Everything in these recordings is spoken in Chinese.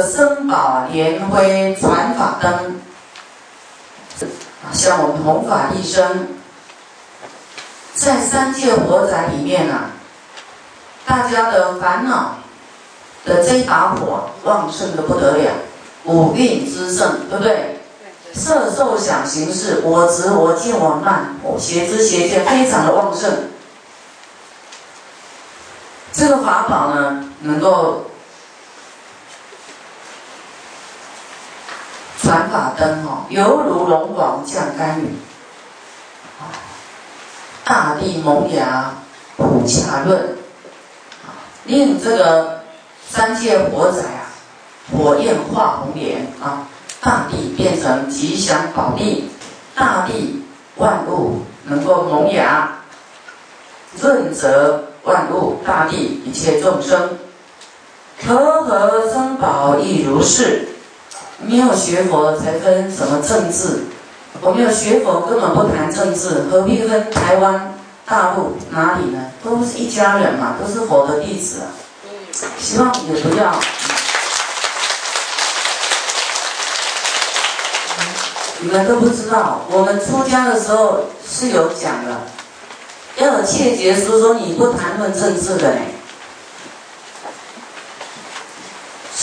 个生宝莲辉传法灯，像我们弘法一生，在三界火宅里面啊，大家的烦恼的这一把火旺盛的不得了，五蕴之盛，对不对？色受想行识，我执我见我慢，我邪知邪见非常的旺盛。这个法宝呢，能够传法灯哈，犹如龙王降甘雨，大地萌芽普洽润，令这个三界火灾啊，火焰化红莲啊。大地变成吉祥宝地，大地万物能够萌芽，润泽万物，大地一切众生，和合珍宝亦如是。没有学佛才分什么政治，我没有学佛根本不谈政治，何必分台湾、大陆哪里呢？都是一家人嘛，都是佛的弟子。希望也不要。你们都不知道，我们出家的时候是有讲的，要有切结书，说你不谈论政治的呢。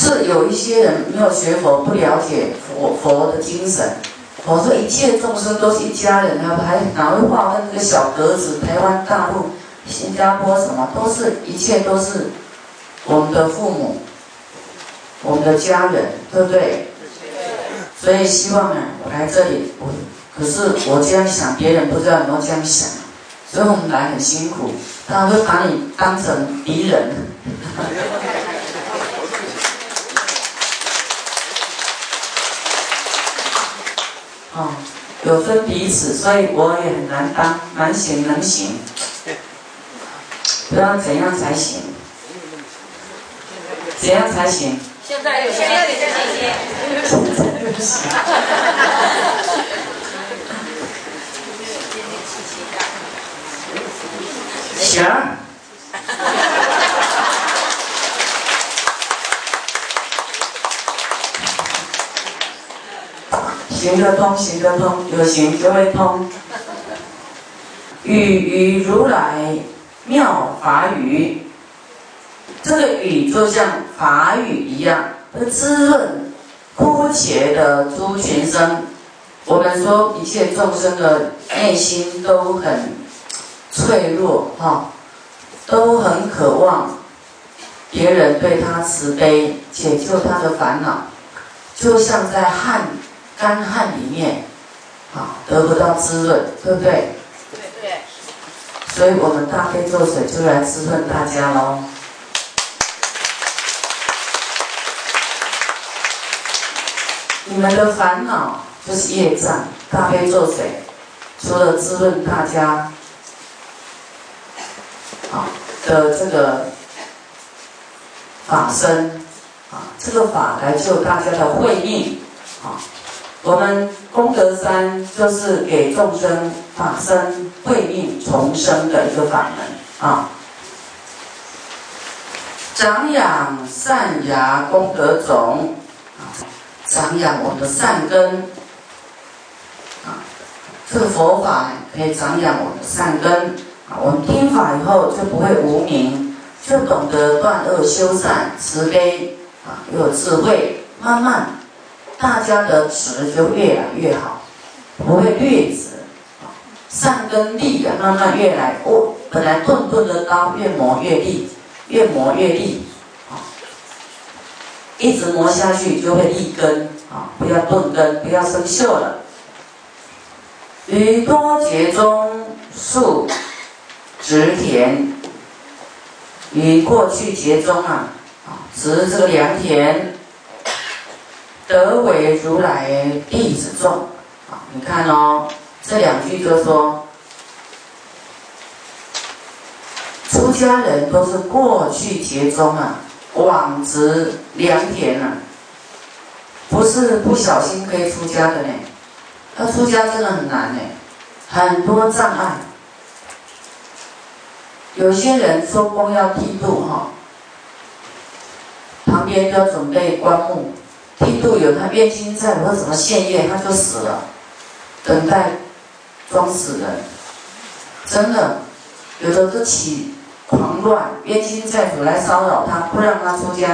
是有一些人没有学佛，不了解佛佛的精神。我说一切众生都是一家人，他还哪会划分这个小格子？台湾、大陆、新加坡什么，都是一切都是我们的父母，我们的家人，对不对？所以希望呢，我来这里，我可是我这样想，别人不知道有没有这样想，所以我们来很辛苦，他会把你当成敌人。哦，有分彼此，所以我也很难当，难行能行，不知道怎样才行，怎样才行？现在有现在有这些。行。行得通，行得通，有行就会通。语于如来妙法语，这个语就像法语一样，它滋润。枯竭的诸群生，我们说一切众生的内心都很脆弱，哈，都很渴望别人对他慈悲，解救他的烦恼，就像在旱干旱里面，啊，得不到滋润，对不对？对对。所以我们大悲咒水就来滋润大家喽。你们的烦恼就是业障，大悲咒水，除了滋润大家，啊的这个法身，啊这个法来救大家的慧命，啊我们功德山就是给众生法身慧命重生的一个法门，啊。长养善芽功德种。长养我们的善根，啊，这个佛法可以长养我们的善根，啊，我们听法以后就不会无明，就懂得断恶修善、慈悲，啊，又有智慧，慢慢大家的值就越来越好，不会劣质，啊，善根利啊，慢慢越来，哦，本来钝钝的刀越磨越利，越磨越利。啊一直磨下去就会立根啊！不要钝根，不要生锈了。于多节中树植田，于过去节中啊啊植这个良田，得为如来弟子众啊！你看哦，这两句就说，出家人都是过去节中啊。往植良田啊，不是不小心可以出家的呢。要出家真的很难呢，很多障碍。有些人说光要剃度哈，旁边要准备棺木，印度有他冤亲债主或什么现业，他就死了，等待装死人，真的，有的都起狂乱，冤亲债主来骚扰他，不让他出家。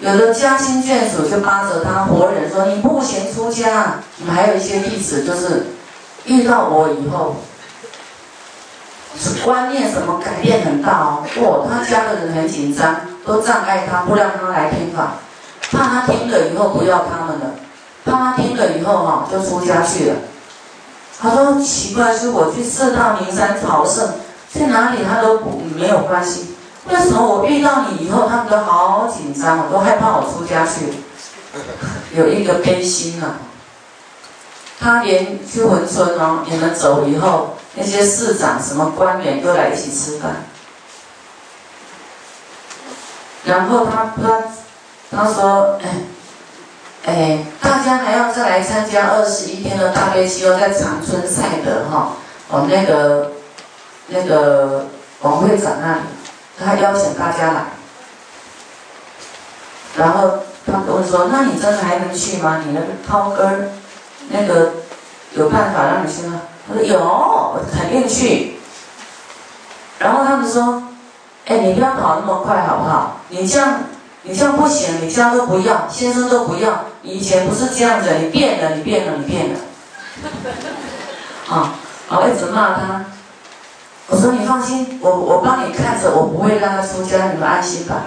有的家亲眷属就扒着他活人说：“你不行出家。”你们还有一些例子，就是遇到我以后，观念什么改变很大哦。哇，他家的人很紧张，都障碍他，不让他来听法，怕他听了以后不要他们了，怕他听了以后哈就出家去了。他说：“奇怪，是我去四大名山朝圣，去哪里他都不没有关系。”为什么我遇到你以后，他们都好紧张，我都害怕我出家去，有一个悲心啊。他连去文村哦，你们走以后，那些市长、什么官员都来一起吃饭。然后他他他说，哎哎，大家还要再来参加二十一天的大悲期，在长春赛德哈，哦那个那个王会长那里。他邀请大家来，然后他跟我说：“那你真的还能去吗？你那个涛根儿，那个有办法让你去吗？”他说：“有，我肯定去。”然后他们说：“哎，你不要跑那么快好不好？你这样，你这样不行，你家都不要，先生都不要。以前不是这样子，你变了，你变了，你变了。”啊，我一直骂他。我说你放心，我我帮你看着，我不会让他出家，你们安心吧。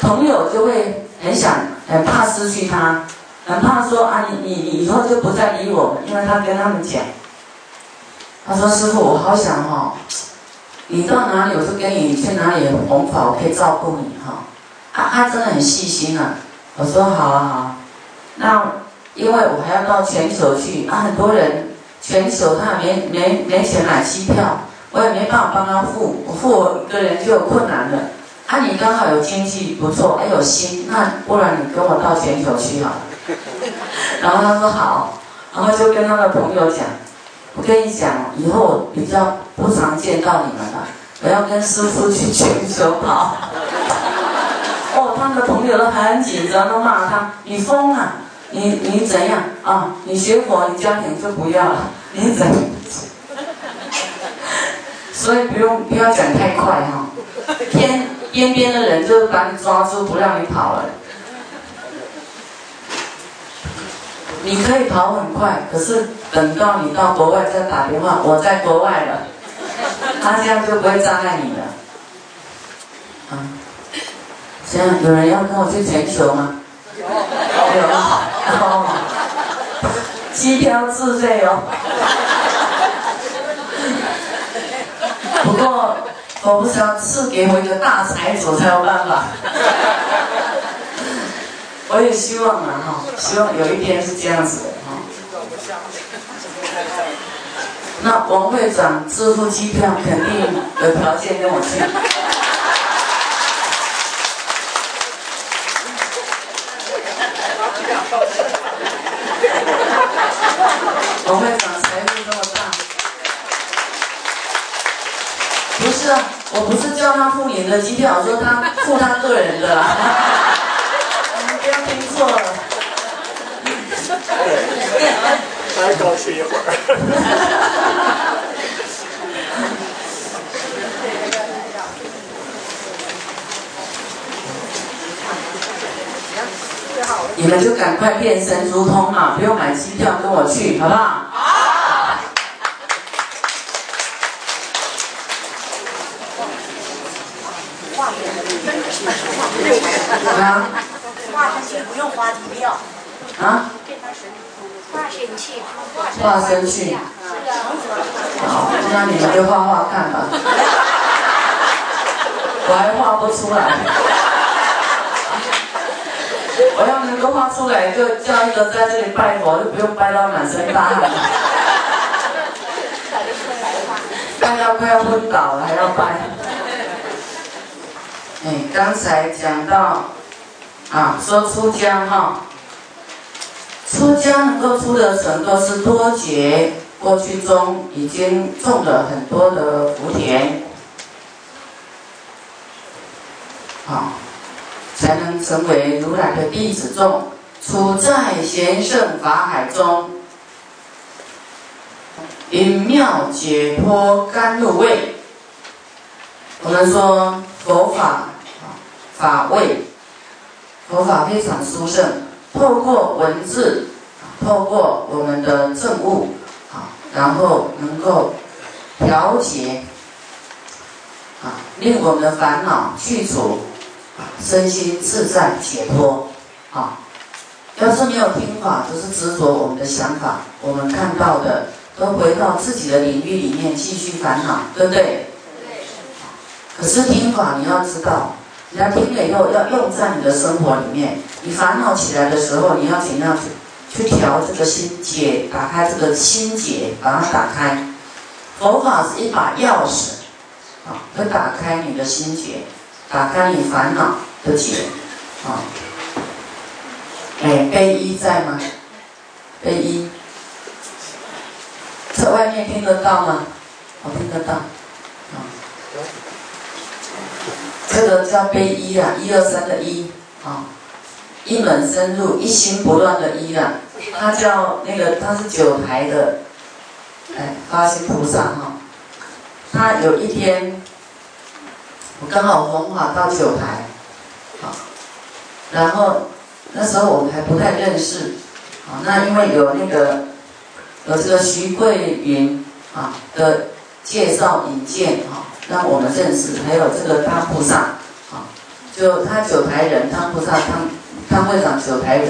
朋友就会很想很怕失去他，很怕说啊你你你以后就不再理我，因为他跟他们讲，他说师傅我好想哈，你到哪里我就跟你去哪里弘法，我可以照顾你哈。啊他真的很细心啊。我说好啊好，那因为我还要到全球去啊，很多人。全球他没没没钱买机票，我也没办法帮他付，我付我一个人就有困难了。啊，你刚好有经济不错，还有心，那不然你跟我到全球去好。然后他说好，然后就跟他的朋友讲，我跟你讲，以后比较不常见到你们了，我要跟师傅去全球跑。哦，他们的朋友都很紧张，都骂他，你疯了。你你怎样啊？你学佛，你家庭就不要了。你怎？所以不用不要讲太快哈，边边边的人就把你抓住，不让你跑了。你可以跑很快，可是等到你到国外再打电话，我在国外了，他这样就不会障碍你了。啊，这样有人要跟我去全球吗？有，有。哦，机票自费哦。不过，我不是要赐给我一个大财主才有办法。我也希望啊，哈，希望有一天是这样子的哈。那王会长支付机票，肯定有条件跟我去。王会长财富这么大，不是啊，我不是叫他付你的机票，我说他付他个人的，你们不要听错了。再高兴一会儿。你们就赶快变神如通啊！不用买机票跟我去，好不好？好。啊？化身去不用花机票。啊？化身去。化身去。好，那你们就画画看吧。我还画不出来。我要能够画出来，就叫一个在这里拜佛，就不用拜到满身大汗，拜到快要昏倒了还要拜。哎，刚才讲到啊，说出家哈，出家能够出的成都是多劫过去中已经种了很多的福田。啊，才能成为如来的弟子众，处在贤圣法海中，因妙解脱甘露味。我们说佛法法味，佛法非常殊胜，透过文字，透过我们的证悟，啊，然后能够调节，啊，令我们的烦恼去除，啊，身心自在解脱，啊，要是没有听法，就是执着我们的想法，我们看到的都回到自己的领域里面继续烦恼，对不对？可是听法，你要知道，你要听了以后要用在你的生活里面。你烦恼起来的时候，你要怎样去去调这个心结，打开这个心结，把它打开。佛法是一把钥匙，啊，会打开你的心结，打开你烦恼的结，啊。哎，悲一在吗？悲一，在外面听得到吗？我听得到，啊。这个叫悲一啊，一二三的一啊，一门深入，一心不乱的一啊，他叫那个他是九台的，哎，发心菩萨哈，他有一天，我刚好弘法到九台，啊，然后那时候我们还不太认识，啊，那因为有那个有这个徐桂云啊的介绍引荐啊。让我们认识，还有这个大菩萨，啊，就他九台人，汤菩萨汤汤会长九台人，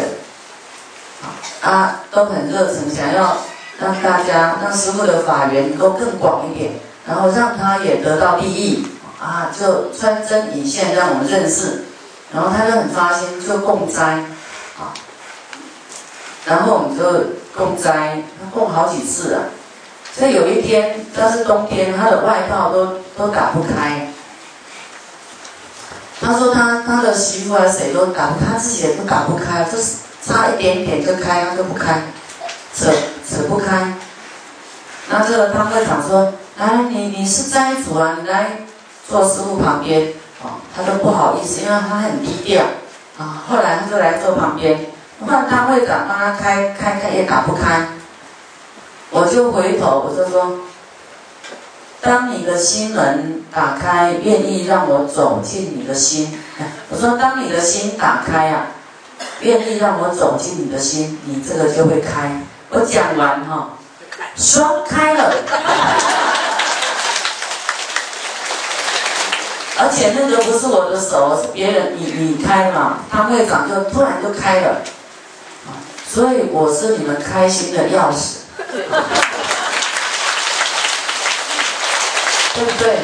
啊都很热诚，想要让大家让师傅的法缘都更广一点，然后让他也得到利益，啊就穿针引线让我们认识，然后他就很发心就供斋，啊，然后我们就供斋，他供好几次了。所以有一天，他是冬天，他的外套都都打不开。他说他他的媳妇啊谁都打，他自己也都打不开，就是差一点点就开，他就不开，扯扯不开。那这个汤会长说：“啊，你你是斋主啊，你来坐师傅旁边。”哦，他都不好意思，因为他很低调。啊，后来他就来坐旁边，换他会长帮他开开开也打不开。我就回头，我就说：当你的心门打开，愿意让我走进你的心。我说：当你的心打开啊，愿意让我走进你的心，你这个就会开。我讲完哈，说开了，而且那个不是我的手，是别人你你开嘛，他会长就突然就开了，所以我是你们开心的钥匙。对不对？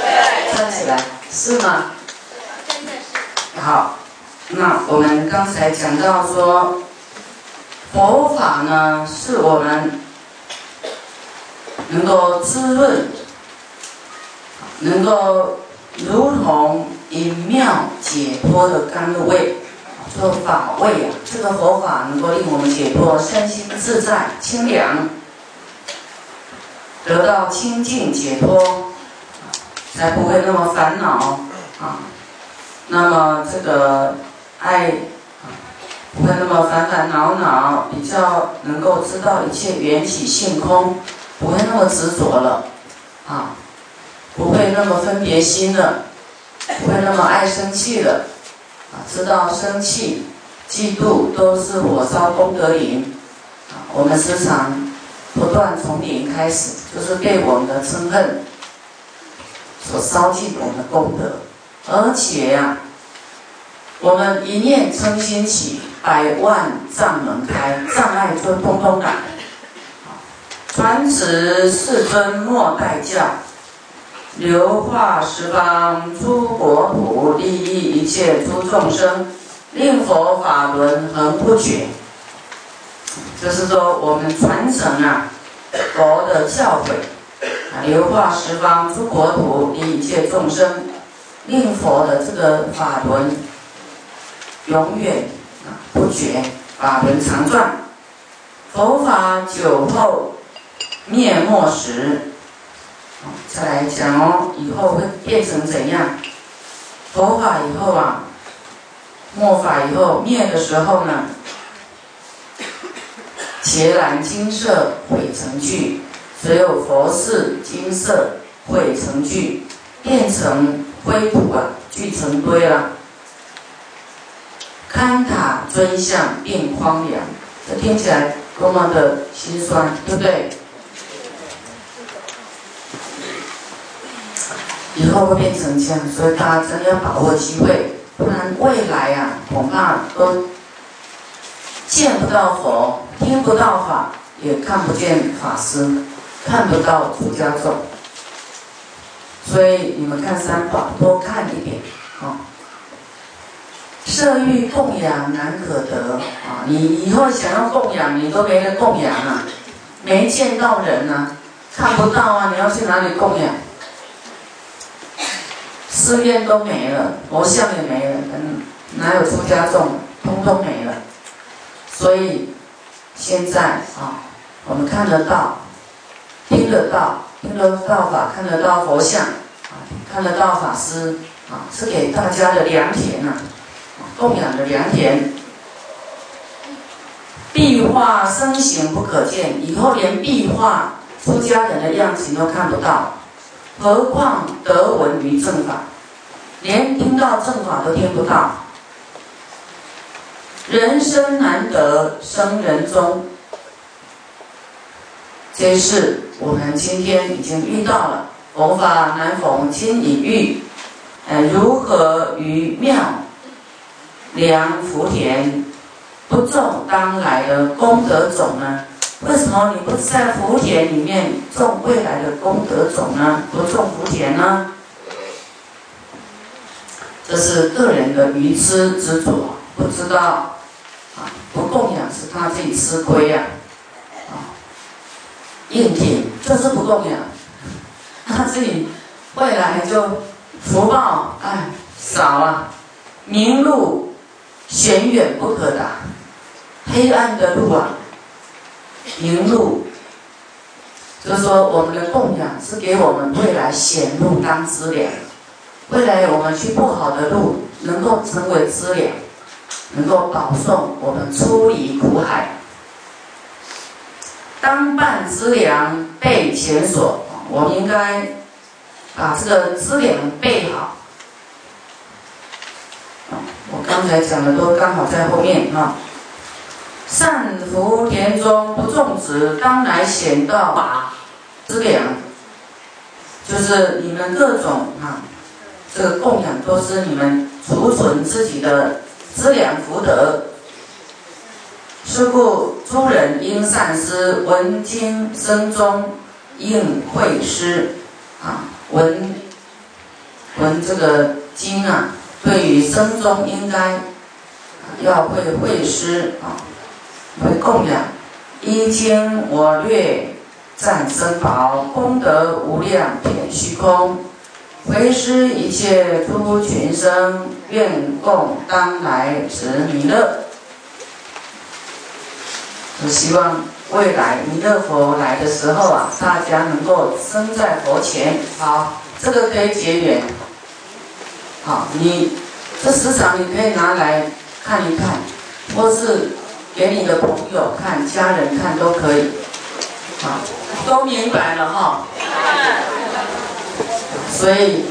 对，站起来，是吗？真的是。好，那我们刚才讲到说，佛法呢，是我们能够滋润，能够如同以妙解脱的甘露味，说法味啊，这个佛法能够令我们解脱，身心自在清凉。得到清净解脱，才不会那么烦恼啊。那么这个爱不会那么烦烦恼恼，比较能够知道一切缘起性空，不会那么执着了啊，不会那么分别心了，不会那么爱生气了啊。知道生气、嫉妒都是火烧功德林啊。我们时常。不断从零开始，就是对我们的嗔恨所烧尽我们的功德，而且呀，我们一念嗔心起，百万障门开，障碍就通通来。传旨世尊莫待教，流化十方诸国土，利益一切诸众生，令佛法轮恒不绝。就是说，我们传承啊佛的教诲，流化十方诸国土，一切众生，令佛的这个法轮永远啊不绝，法轮常转。佛法久后灭没时，再来讲哦，以后会变成怎样？佛法以后啊，末法以后灭的时候呢，伽蓝金色毁成聚，只有佛寺金色毁成聚，变成灰土啊，聚成堆了。堪塔尊像变荒凉，这听起来多么的心酸，对不对？以后会变成这样，所以大家真的要把握机会，不然未来呀，恐怕都见不到佛，听不到法，也看不见法师，看不到出家众。所以你们看三宝，多看一点啊。色欲供养难可得啊！你以后想要供养，你都没得供养啊，没见到人啊，看不到啊，你要去哪里供养？寺院都没了，佛像也没了，嗯，哪有出家众？通通没了。所以现在啊，我们看得到，听得到，听得到法，看得到佛像啊，看得到法师啊，是给大家的良田呐。供养的良田，壁画身形不可见，以后连壁画出家人的样子都看不到，何况得闻于正法，连听到正法都听不到。人生难得生人中，皆是我们今天已经遇到了。佛法难逢今已遇，呃，如何于妙？良福田不种当来的功德种呢？为什么你不在福田里面种未来的功德种呢？不种福田呢？这是个人的愚痴执着，不知道啊，不供养是他自己吃亏呀，硬挺就是不供养，他自己未来就福报哎少了，明路。险远不可达，黑暗的路啊，明路。就是说，我们的供养是给我们未来显路当资粮，未来我们去不好的路，能够成为资粮，能够保送我们出离苦海。当办资粮备前所，我们应该把这个资粮备好。我刚才讲的都刚好在后面啊。善福田中不种植，当来显道法资粮，就是你们各种啊，这个供养都是你们储存自己的资粮福德。是故诸人应善思，闻经声中应会师啊，闻闻这个经啊。对于僧中应该要会会师啊，会供养。一经我略赞僧宝，功德无量遍虚空。为师一切诸群生，愿共当来持弥勒。我希望未来弥勒佛来的时候啊，大家能够生在佛前。好，这个可以结缘。好，你这时常你可以拿来看一看，或是给你的朋友看、家人看都可以。好，都明白了哈。所以，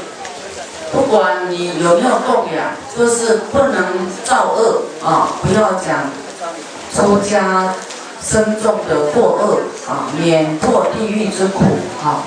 不管你有没有供养，就是不能造恶啊！不要讲出家身重的过恶啊，免破地狱之苦啊。